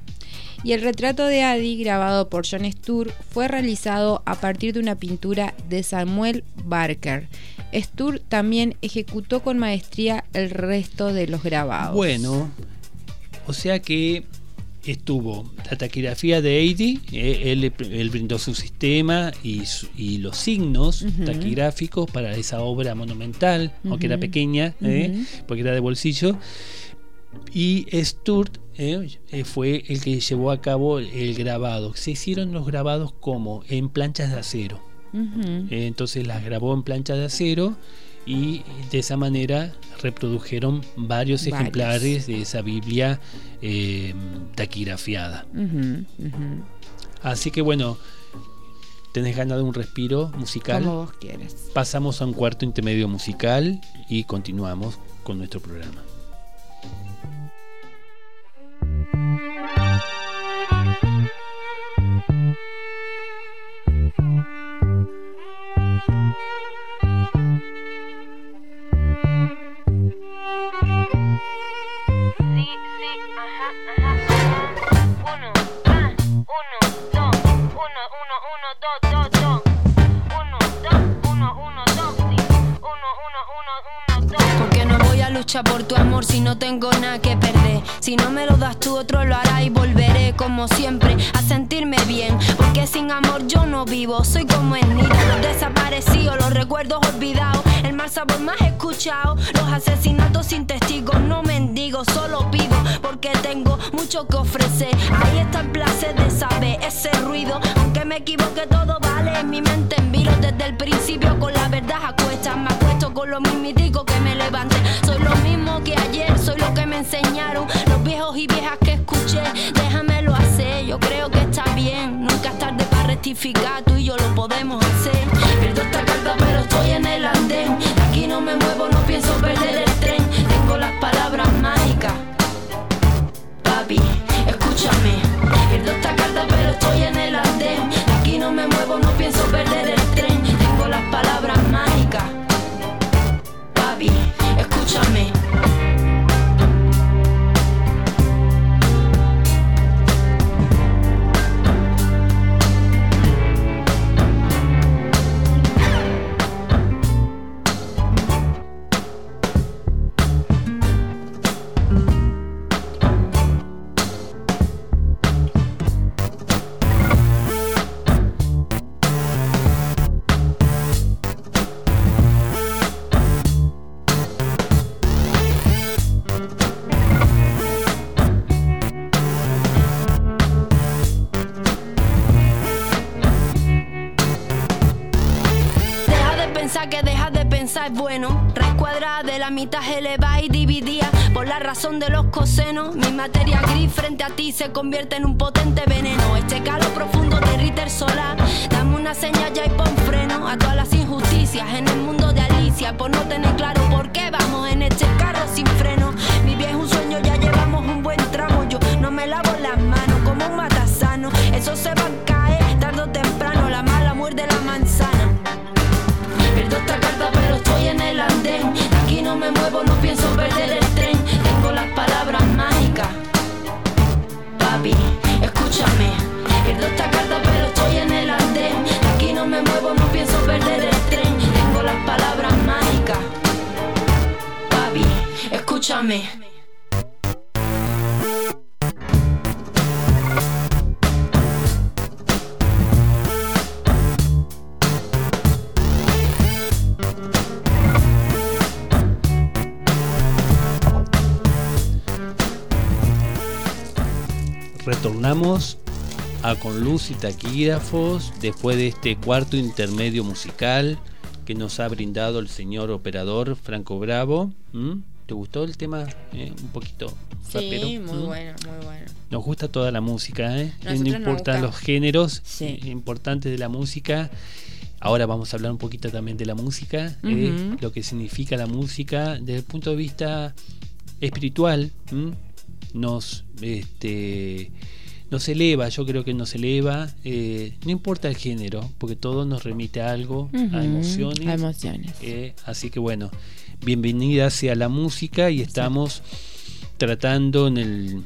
y el retrato de Adi, grabado por John Stur, fue realizado a partir de una pintura de Samuel Barker. Stur también ejecutó con maestría el resto de los grabados.
Bueno, o sea que estuvo la taquigrafía de Eddie, eh, él, brindó su sistema y, los signos taquigráficos para esa obra monumental, aunque era pequeña, eh, porque era de bolsillo. Y Sturt fue el que llevó a cabo el grabado. Se hicieron los grabados como en planchas de acero. entonces las grabó en planchas de acero y de esa manera reprodujeron varios, ejemplares de esa Biblia eh, taquigrafiada. Así que bueno, tenés ganas de un respiro musical.
Como vos quieres.
Pasamos a un cuarto intermedio musical y continuamos con nuestro programa.
Por tu amor si no tengo nada que perder. Si no me lo das tú, otro lo hará y volveré como siempre a sentirme bien. Porque sin amor yo no vivo, soy como el nido, los desaparecidos, los recuerdos olvidados, el mal sabor más escuchado, los asesinatos sin testigos. No mendigo, solo pido porque tengo mucho que ofrecer. Ahí está el placer de saber ese ruido, aunque me equivoque, todo vale. En mi mente en vilo desde el principio con la verdad acuesta, me acuesto con lo mismitico que me levante. Lo mismo que ayer, soy lo que me enseñaron los viejos y viejas que escuché. Déjamelo hacer, yo creo que está bien. Nunca es tarde para rectificar, tú y yo lo podemos hacer. Pierdo esta carta, pero estoy en el andén. Aquí no me muevo, no pienso perder mitad elevada y dividida por la razón de los cosenos. Mi materia gris frente a ti se convierte en un potente veneno. Este calor profundo derrite el solar. Dame una señal ya y pon freno a todas las injusticias en el mundo de Alicia. Por no tener claro por qué vamos en este carro sin freno. Escúchame.
retornamos a Con Luz y Taquígrafos después de este cuarto intermedio musical que nos ha brindado el señor operador Franco Bravo. ¿Te gustó el tema? Eh, un poquito.
Sí, muy bueno, muy bueno.
Nos gusta toda la música, ¿eh? no importan los géneros importantes de la música. Ahora vamos a hablar un poquito también de la música, ¿eh? lo que significa la música desde el punto de vista espiritual nos, este, nos eleva, yo creo que nos eleva, eh, no importa el género, porque todo nos remite a algo, a emociones.
emociones.
Eh, así que bueno, bienvenida sea la música y estamos tratando en el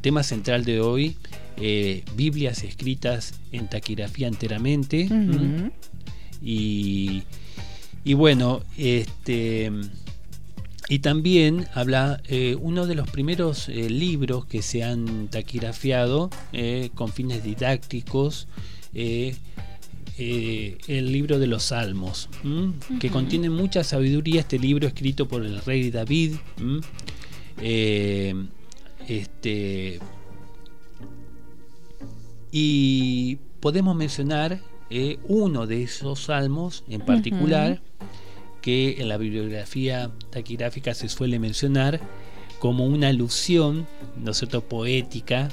tema central de hoy, eh, Biblias escritas en taquigrafía enteramente. Y, y bueno, este Y también habla eh, uno de los primeros eh, libros que se han taquigrafiado con fines didácticos, el libro de los Salmos, que contiene mucha sabiduría. Este libro escrito por el rey David. este, y podemos mencionar uno de esos salmos en particular que en la bibliografía taquigráfica se suele mencionar como una alusión, ¿no cierto?, poética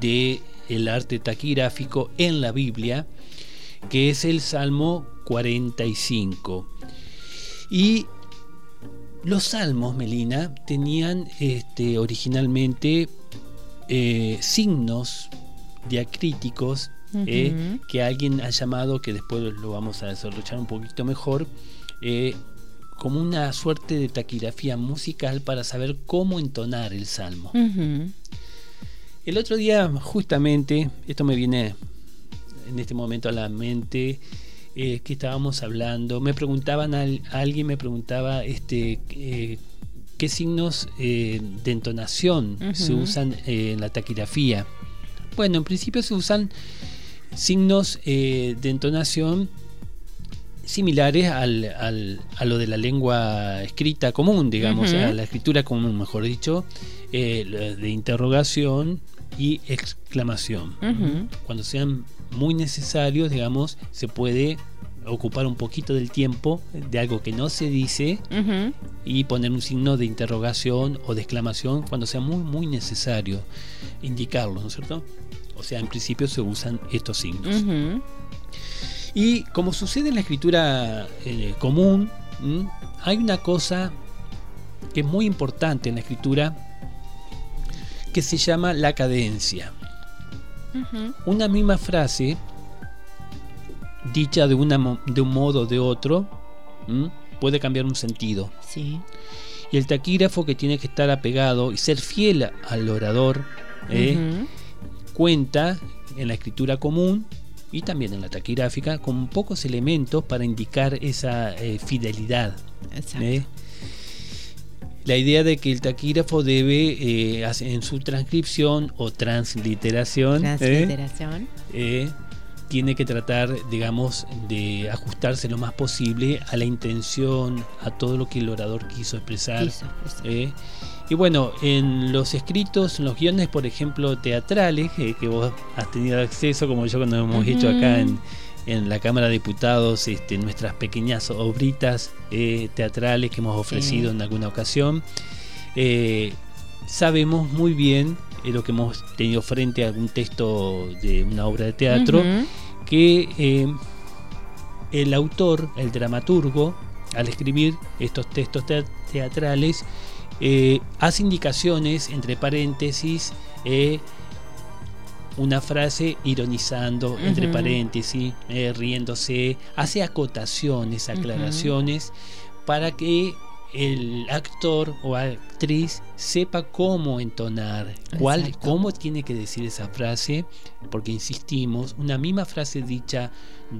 de el arte taquigráfico en la Biblia, que es el Salmo 45. Y los salmos, Melina, tenían este, originalmente eh, signos diacríticos eh, que alguien ha llamado, que después lo vamos a desarrollar un poquito mejor, eh, como una suerte de taquigrafía musical para saber cómo entonar el salmo. El otro día, justamente, esto me viene en este momento a la mente, eh, que estábamos hablando, me preguntaban, alguien me preguntaba este, eh, qué signos de entonación se usan en la taquigrafía. Bueno, en principio se usan signos de entonación similares al, a lo de la lengua escrita común, digamos, a la escritura común, mejor dicho, eh, de interrogación y exclamación. Cuando sean muy necesarios, digamos, se puede ocupar un poquito del tiempo de algo que no se dice y poner un signo de interrogación o de exclamación cuando sea muy, muy necesario indicarlo, ¿no es cierto? O sea, en principio se usan estos signos. Y como sucede en la escritura eh, común, hay una cosa que es muy importante en la escritura que se llama la cadencia. Una misma frase, dicha de, una, de un modo o de otro, puede cambiar un sentido. Y el taquígrafo que tiene que estar apegado y ser fiel al orador, ¿eh? cuenta en la escritura común y también en la taquigráfica con pocos elementos para indicar esa eh, fidelidad. ¿eh? La idea de que el taquígrafo debe, eh, en su transcripción o transliteración, transliteración. tiene que tratar, digamos, de ajustarse lo más posible a la intención, a todo lo que el orador quiso expresar. Quiso expresar. Y bueno, en los escritos, en los guiones, por ejemplo, teatrales, que vos has tenido acceso, como yo cuando hemos hecho acá en, la Cámara de Diputados, este, nuestras pequeñas obritas eh, teatrales que hemos ofrecido en alguna ocasión, eh, sabemos muy bien eh, lo que hemos tenido frente a algún texto de una obra de teatro, que el autor, el dramaturgo, al escribir estos textos teatrales, hace indicaciones entre paréntesis, una frase ironizando entre paréntesis, eh, riéndose, hace acotaciones, aclaraciones para que el actor o actriz sepa cómo entonar, cuál, cómo tiene que decir esa frase, porque insistimos, una misma frase dicha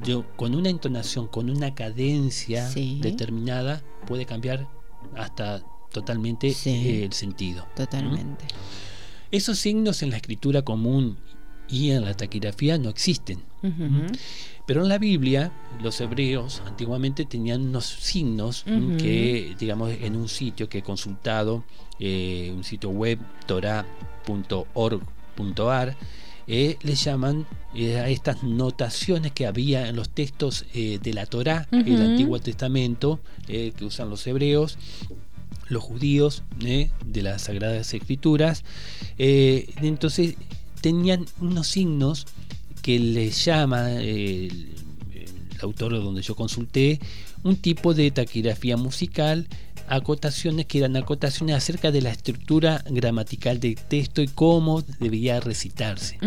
yo, con una entonación, con una cadencia determinada, puede cambiar hasta totalmente el sentido.
Totalmente.
Esos signos en la escritura común y en la taquigrafía no existen. Pero en la Biblia, los hebreos antiguamente tenían unos signos que, digamos, en un sitio que he consultado, eh, un sitio web, torah.org.ar, eh, le llaman a estas notaciones que había en los textos de la Torah, el Antiguo Testamento, que usan los hebreos, los judíos ¿eh? de las Sagradas Escrituras. Eh, entonces tenían unos signos que les llama eh, el, autor donde yo consulté un tipo de taquigrafía musical acotaciones que eran acotaciones acerca de la estructura gramatical del texto y cómo debía recitarse.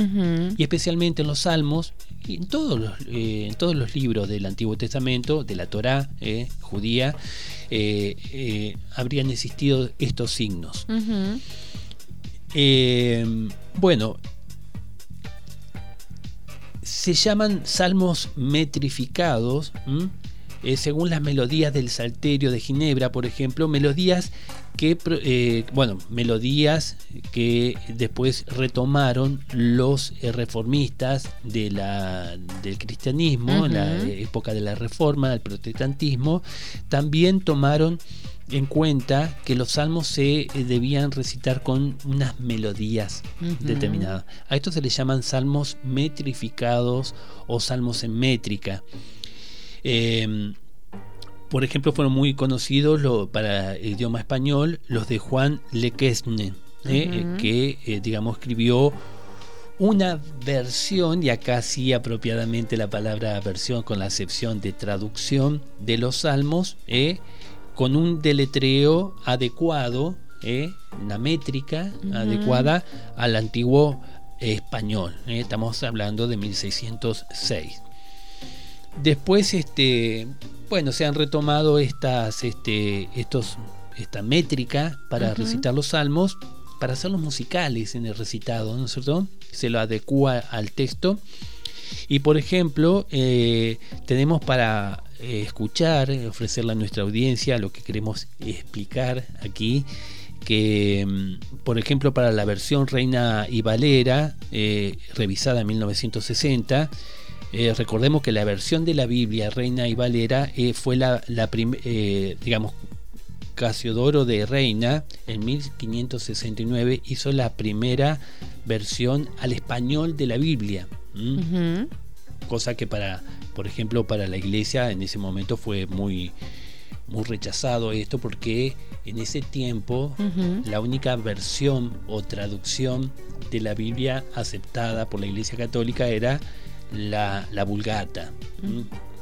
Y especialmente en los salmos y en todos los, en todos los libros del Antiguo Testamento, de la Torá judía, eh, eh, habrían existido estos signos. Eh, bueno, se llaman salmos metrificados eh, según las melodías del Salterio de Ginebra, por ejemplo, melodías que, eh, bueno, melodías que después retomaron los eh, reformistas de la, del cristianismo, en la época de la Reforma, del protestantismo, también tomaron en cuenta que los salmos se debían recitar con unas melodías determinadas. A esto se le llaman salmos metrificados o salmos en métrica. Em, por ejemplo, fueron muy conocidos para el idioma español los de Juan Lequesne, ¿eh? que, eh, digamos, escribió una versión, y acá sí apropiadamente la palabra versión con la acepción de traducción de los salmos, ¿eh? Con un deletreo adecuado, una métrica adecuada al antiguo español. Estamos hablando de 1606. Después, este, bueno, se han retomado estas, este, estos, esta métrica para recitar los salmos, para hacerlos musicales en el recitado, ¿no es cierto? Se lo adecua al texto. Y por ejemplo, eh, tenemos para eh, escuchar, ofrecerle a nuestra audiencia lo que queremos explicar aquí, que mm, por ejemplo para la versión Reina y Valera, eh, revisada en 1960, eh, recordemos que la versión de la Biblia, Reina y Valera, eh, fue la, la eh, digamos, Casiodoro de Reina en 1569 hizo la primera versión al español de la Biblia. Cosa que para, por ejemplo, para la iglesia en ese momento fue muy, muy rechazado esto porque en ese tiempo la única versión o traducción de la Biblia aceptada por la iglesia católica era la, la vulgata,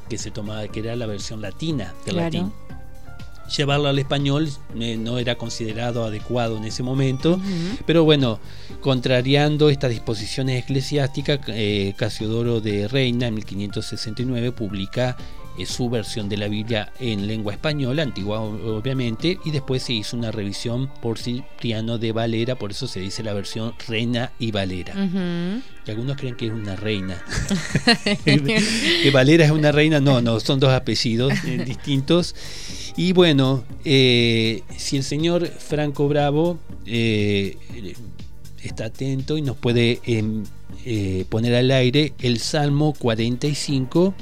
que se tomaba, que era la versión latina del latín. Llevarla al español eh, no era considerado adecuado en ese momento, pero bueno, contrariando estas disposiciones eclesiásticas, eh, Casiodoro de Reina en 1569 publica es su versión de la Biblia en lengua española, antigua obviamente, y después se hizo una revisión por Cipriano de Valera, por eso se dice la versión Reina y Valera. Que algunos creen que es una reina. que Valera es una reina, no, no, son dos apellidos eh, distintos. Y bueno, eh, si el señor Franco Bravo eh, está atento y nos puede em, poner al aire el Salmo 45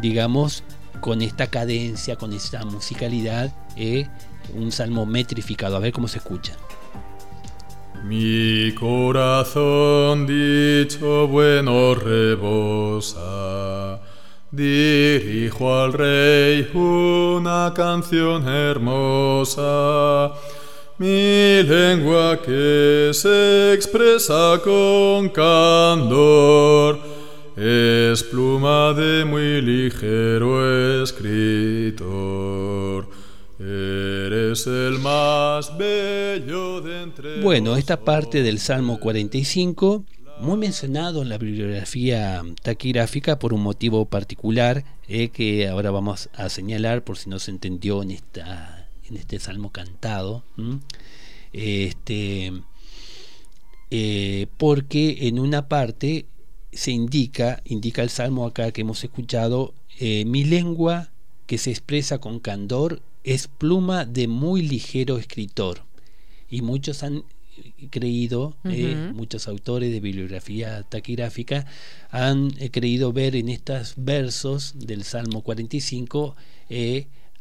digamos, con esta cadencia, con esta musicalidad, eh, un salmo metrificado. A ver cómo se escucha.
Mi corazón dicho bueno rebosa, dirijo al rey una canción hermosa. Mi lengua que se expresa con candor es pluma de muy ligero escritor. Eres el más bello de entre
Bueno, esta parte del Salmo 45, muy mencionado en la bibliografía taquigráfica por un motivo particular eh, que ahora vamos a señalar por si no se entendió en, esta, en este salmo cantado. Este, eh, porque en una parte se indica, indica el salmo acá que hemos escuchado, eh, mi lengua que se expresa con candor es pluma de muy ligero escritor. Y muchos han creído, eh, muchos autores de bibliografía taquigráfica han eh, creído ver en estos versos del Salmo 45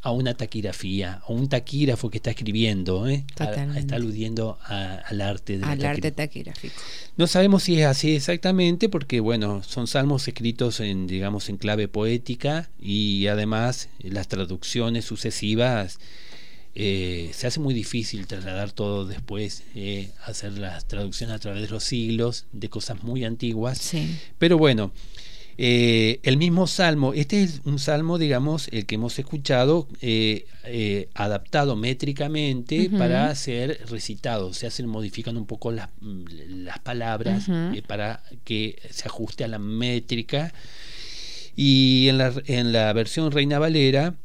a una taquigrafía, o un taquígrafo que está escribiendo, ¿eh? está aludiendo al arte de
al arte taquigráfico.
No sabemos si es así exactamente, porque bueno, son salmos escritos en, digamos, en clave poética y además las traducciones sucesivas eh, se hace muy difícil trasladar todo después, eh, hacer las traducciones a través de los siglos de cosas muy antiguas. Pero bueno, eh, el mismo salmo, este es un salmo, digamos, el que hemos escuchado, eh, eh, adaptado métricamente para ser recitado. Se hacen, modifican un poco las, las palabras para que se ajuste a la métrica. Y en la, en la versión Reina Valera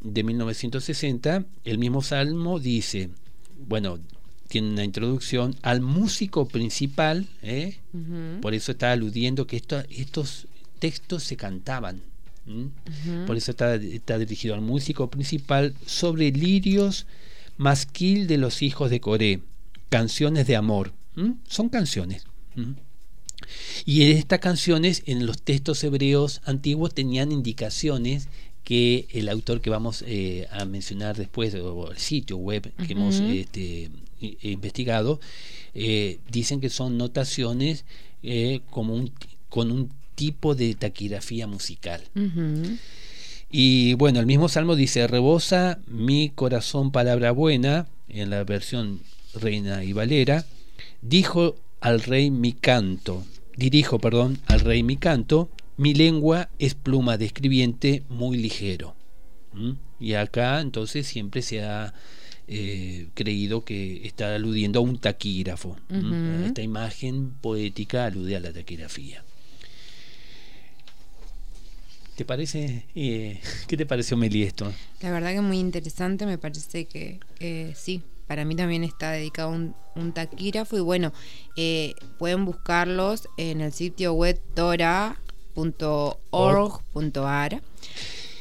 de 1960, el mismo salmo dice, bueno, tiene una introducción al músico principal, por eso está aludiendo que esto, estos textos se cantaban. Por eso está, está, dirigido al músico principal sobre lirios masquil de los hijos de Coré, canciones de amor. Son canciones. Y en estas canciones, en los textos hebreos antiguos, tenían indicaciones que el autor que vamos eh, a mencionar después, o el sitio web que hemos este, investigado, eh, dicen que son notaciones eh, como un, con un tipo de taquigrafía musical. Y bueno, el mismo salmo dice, rebosa mi corazón palabra buena, en la versión Reina y Valera, dijo al rey mi canto, dirijo, perdón, al rey mi canto, mi lengua es pluma de escribiente muy ligero. Y acá entonces siempre se ha eh, creído que está aludiendo a un taquígrafo. Esta imagen poética alude a la taquigrafía. ¿Te parece? Eh, ¿Qué te pareció, Meli, esto?
La verdad que muy interesante, me parece que sí, para mí también está dedicado un, un taquígrafo y bueno, eh, pueden buscarlos en el sitio web tora.org.ar.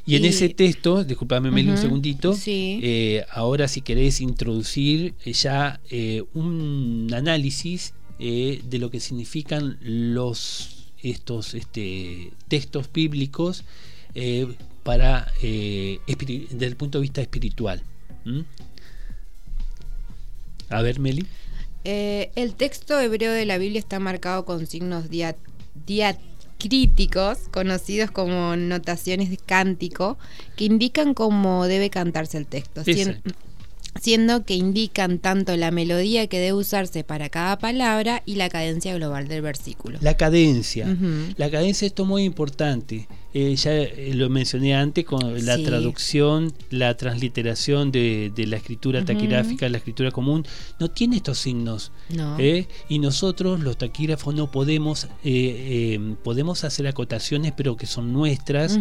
Y en ese texto, disculpame un segundito, eh, ahora si querés introducir eh, ya un análisis de lo que significan los estos este, textos bíblicos para desde el punto de vista espiritual. A ver, Meli.
Eh, el texto hebreo de la Biblia está marcado con signos diacríticos, conocidos como notaciones de cántico, que indican cómo debe cantarse el texto siendo que indican tanto la melodía que debe usarse para cada palabra y la cadencia global del versículo.
La cadencia. La cadencia esto es muy importante. Eh, ya eh, lo mencioné antes con la traducción, la transliteración de, la escritura taquigráfica, la escritura común, no tiene estos signos. ¿eh? Y nosotros, los taquígrafos, no podemos, podemos hacer acotaciones, pero que son nuestras,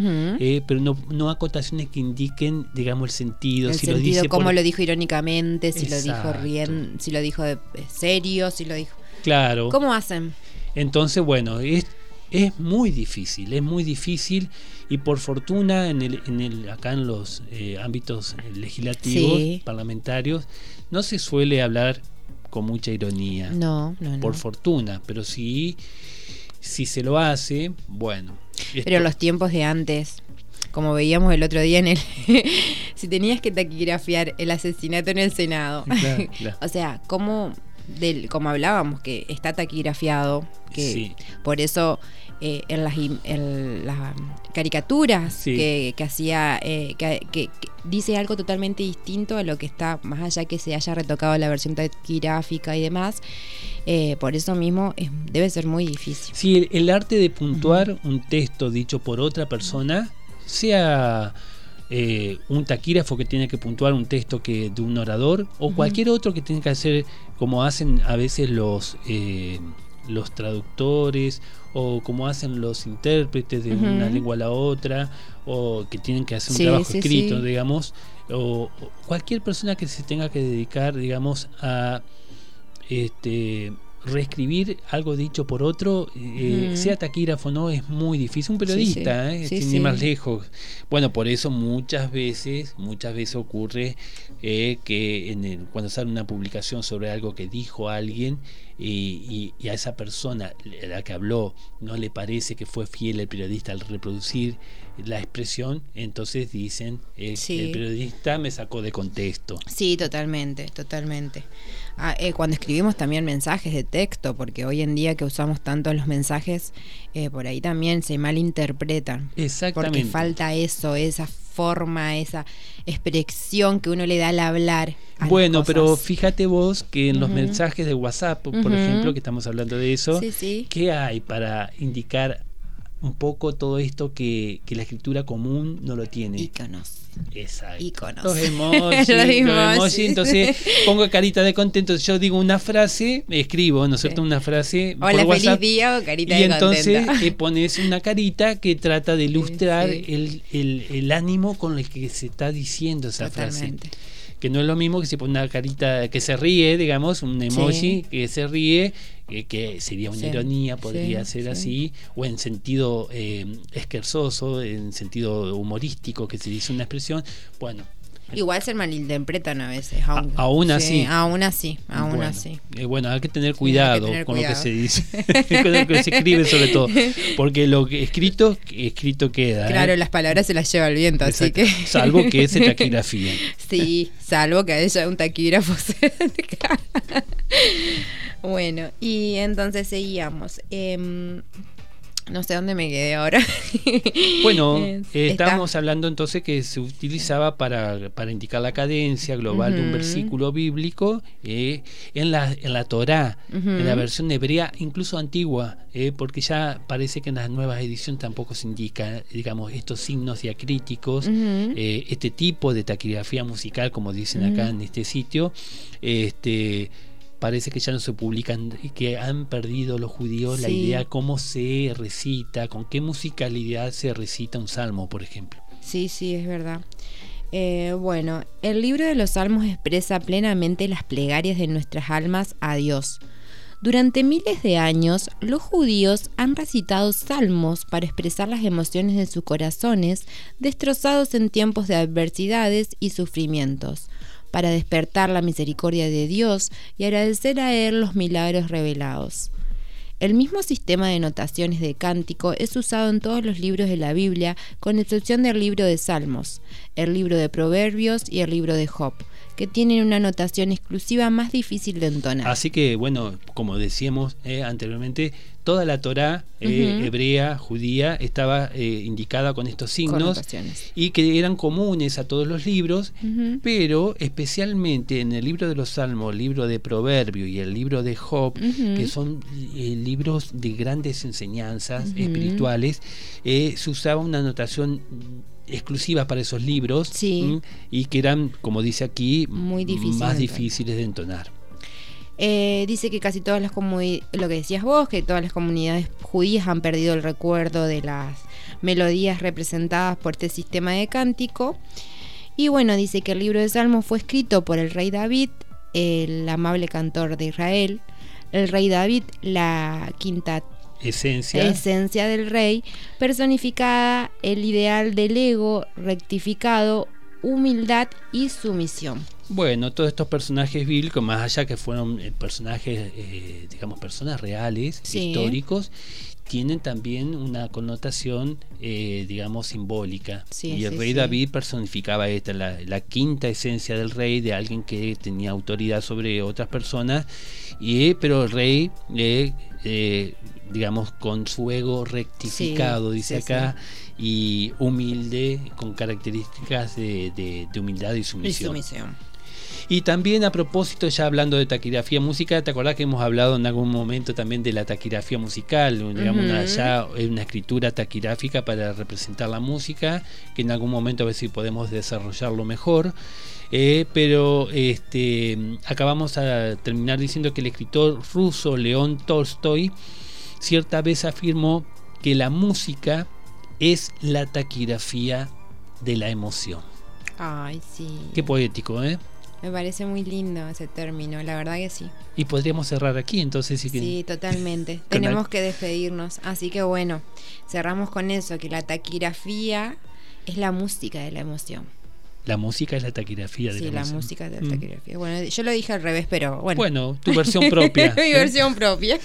pero no, no acotaciones que indiquen, digamos, el sentido.
El sentido, lo dice como lo dijo irónicamente, si lo dijo rien, si lo dijo de serio, si lo dijo.
Claro.
¿Cómo hacen?
Entonces, bueno, es, es muy difícil, es muy difícil y por fortuna en el, en el, acá en los eh, ámbitos legislativos, parlamentarios, no se suele hablar con mucha ironía.
No, no,
Por fortuna, pero sí, si se lo hace, bueno.
Pero los tiempos de antes, como veíamos el otro día en el... si tenías que taquigrafiar el asesinato en el Senado. o sea, ¿cómo del, como hablábamos, que está taquigrafiado, que por eso eh, en, las, en las caricaturas que, hacía, eh, que, dice algo totalmente distinto a lo que está, más allá que se haya retocado la versión taquigráfica y demás, eh, por eso mismo debe ser muy difícil.
Sí, el, arte de puntuar un texto dicho por otra persona, sea un taquígrafo que tiene que puntuar un texto que de un orador o cualquier otro que tiene que hacer como hacen a veces los eh, los traductores o como hacen los intérpretes de una lengua a la otra o que tienen que hacer un trabajo escrito digamos o, cualquier persona que se tenga que dedicar digamos a este reescribir algo dicho por otro, eh, sea taquígrafo no, es muy difícil. Un periodista, eh, más lejos. Bueno, por eso muchas veces, muchas veces ocurre eh, que en el, cuando sale una publicación sobre algo que dijo alguien y, a esa persona, la que habló, no le parece que fue fiel el periodista al reproducir la expresión, entonces dicen, el periodista me sacó de contexto.
Sí, totalmente, totalmente. Ah, eh, cuando escribimos también mensajes de texto, porque hoy en día que usamos tanto los mensajes, eh, por ahí también se malinterpretan.
Exactamente.
Porque falta eso, esa forma, esa expresión que uno le da al hablar.
bueno, pero fíjate vos que en los mensajes de WhatsApp, por ejemplo, que estamos hablando de eso, ¿qué hay para indicar un poco todo esto que, que la escritura común no lo tiene?
Iconos.
Exacto.
Iconos.
Los emojis, los emojis. Entonces pongo carita de contento. Yo digo una frase, escribo, ¿no es cierto? Una frase.
Hola, feliz día o carita
y entonces eh, pones una carita que trata de ilustrar El, el, el, ánimo con el que se está diciendo esa frase. que no es lo mismo que si pone una carita que se ríe, digamos, un emoji que se ríe, eh, que sería una
Sí,
ironía, podría
sí,
ser
sí.
así, o en sentido eh, esquerzoso, en sentido humorístico, que se dice una expresión. Bueno,
Igual se malinterpretan a veces. Aún,
A- aún así.
Aún así, aún
bueno,
así.
eh, bueno, hay que tener cuidado
hay que tener
con lo que se dice, con lo que se escribe sobre todo, porque lo que escrito, escrito queda. ¿eh?
Claro, las palabras se las lleva el viento, así que.
Salvo que se taquigrafía.
Sí, salvo que haya un taquígrafo cerca. Bueno, y entonces seguíamos. Em, no sé dónde me quedé ahora.
Bueno, eh,
está-
estábamos hablando entonces que se utilizaba para, para indicar la cadencia global de un versículo bíblico eh, en, la, en la Torá, en la versión hebrea, incluso antigua, eh, porque ya parece que en las nuevas ediciones tampoco se indica, digamos, estos signos diacríticos, eh, este tipo de taquigrafía musical, como dicen acá en este sitio, este parece que ya no se publican y que han perdido los judíos la idea cómo se recita, con qué musicalidad se recita un salmo, por ejemplo.
Sí, sí, es verdad. Eh, bueno, el libro de los Salmos expresa plenamente las plegarias de nuestras almas a Dios. Durante miles de años, los judíos han recitado salmos para expresar las emociones de sus corazones, destrozados en tiempos de adversidades y sufrimientos, para despertar la misericordia de Dios y agradecer a Él los milagros revelados. El mismo sistema de notaciones de cántico es usado en todos los libros de la Biblia, con excepción del libro de Salmos, el libro de Proverbios y el libro de Job, que tienen una notación exclusiva más difícil de entonar.
Así que, bueno, como decíamos eh, anteriormente, toda la Torá eh, hebrea, judía, estaba eh, indicada con estos signos y que eran comunes a todos los libros, pero especialmente en el libro de los Salmos, el libro de Proverbio y el libro de Job, que son eh, libros de grandes enseñanzas espirituales, se usaba una notación exclusiva para esos libros y que eran, como dice aquí,
Muy difíciles
más
de
difíciles de entonar.
Eh, dice que casi todas las comunidades, lo que decías vos, que todas las comunidades judías han perdido el recuerdo de las melodías representadas por este sistema de cántico. Y bueno, dice que el libro de Salmos fue escrito por el rey David, el amable cantor de Israel. El rey David, la quinta
Esencia.
esencia del rey, personificada el ideal del ego rectificado, humildad y sumisión.
Bueno, todos estos personajes bíblicos, más allá que fueron eh, personajes, eh, digamos, personas reales,
Sí.
históricos, tienen también una connotación, eh, digamos, simbólica.
Sí,
y el
sí,
rey
sí.
David personificaba esta, la, la quinta esencia del rey, de alguien que tenía autoridad sobre otras personas, y, pero el rey, eh, eh, digamos, con su ego rectificado,
Sí,
dice
sí,
acá, y humilde, con características de, de- de humildad y
Y
sumisión. Y también a propósito, ya hablando de taquigrafía musical, ¿te acordás que hemos hablado en algún momento también de la taquigrafía musical? Digamos, una,
Ujú.
ya una escritura taquigráfica para representar la música, que en algún momento a ver si podemos desarrollarlo mejor. Eh, pero este, acabamos a terminar diciendo que el escritor ruso León Tolstoy cierta vez afirmó que la música es la taquigrafía de la emoción.
Ay, sí.
Qué poético, ¿eh?
Me parece muy lindo ese término, la verdad que sí.
Y podríamos cerrar aquí, entonces sí que
Sí, totalmente. Tenemos que despedirnos. Así que bueno, cerramos con eso, que la taquigrafía es la música de la emoción.
La música es la taquigrafía de
Sí,
la,
música de la
Mm.
taquigrafía. Bueno, yo lo dije al revés, pero bueno.
Bueno, tu versión propia.
Mi
¿eh?
versión propia.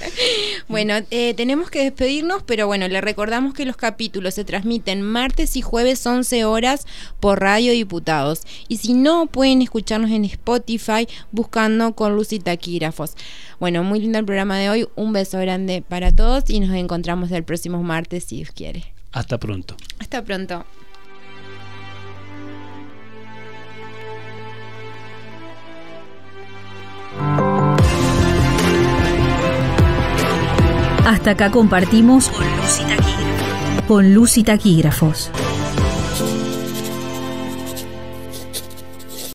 Bueno, eh, tenemos que despedirnos, pero bueno, le recordamos que los capítulos se transmiten martes y jueves 11 horas por Radio Diputados. Y si no, pueden escucharnos en Spotify buscando con Luz y Taquígrafos. Bueno, muy lindo el programa de hoy. Un beso grande para todos y nos encontramos el próximo martes si Dios quiere.
Hasta pronto.
Hasta pronto.
Hasta acá compartimos con luz y taquígrafos.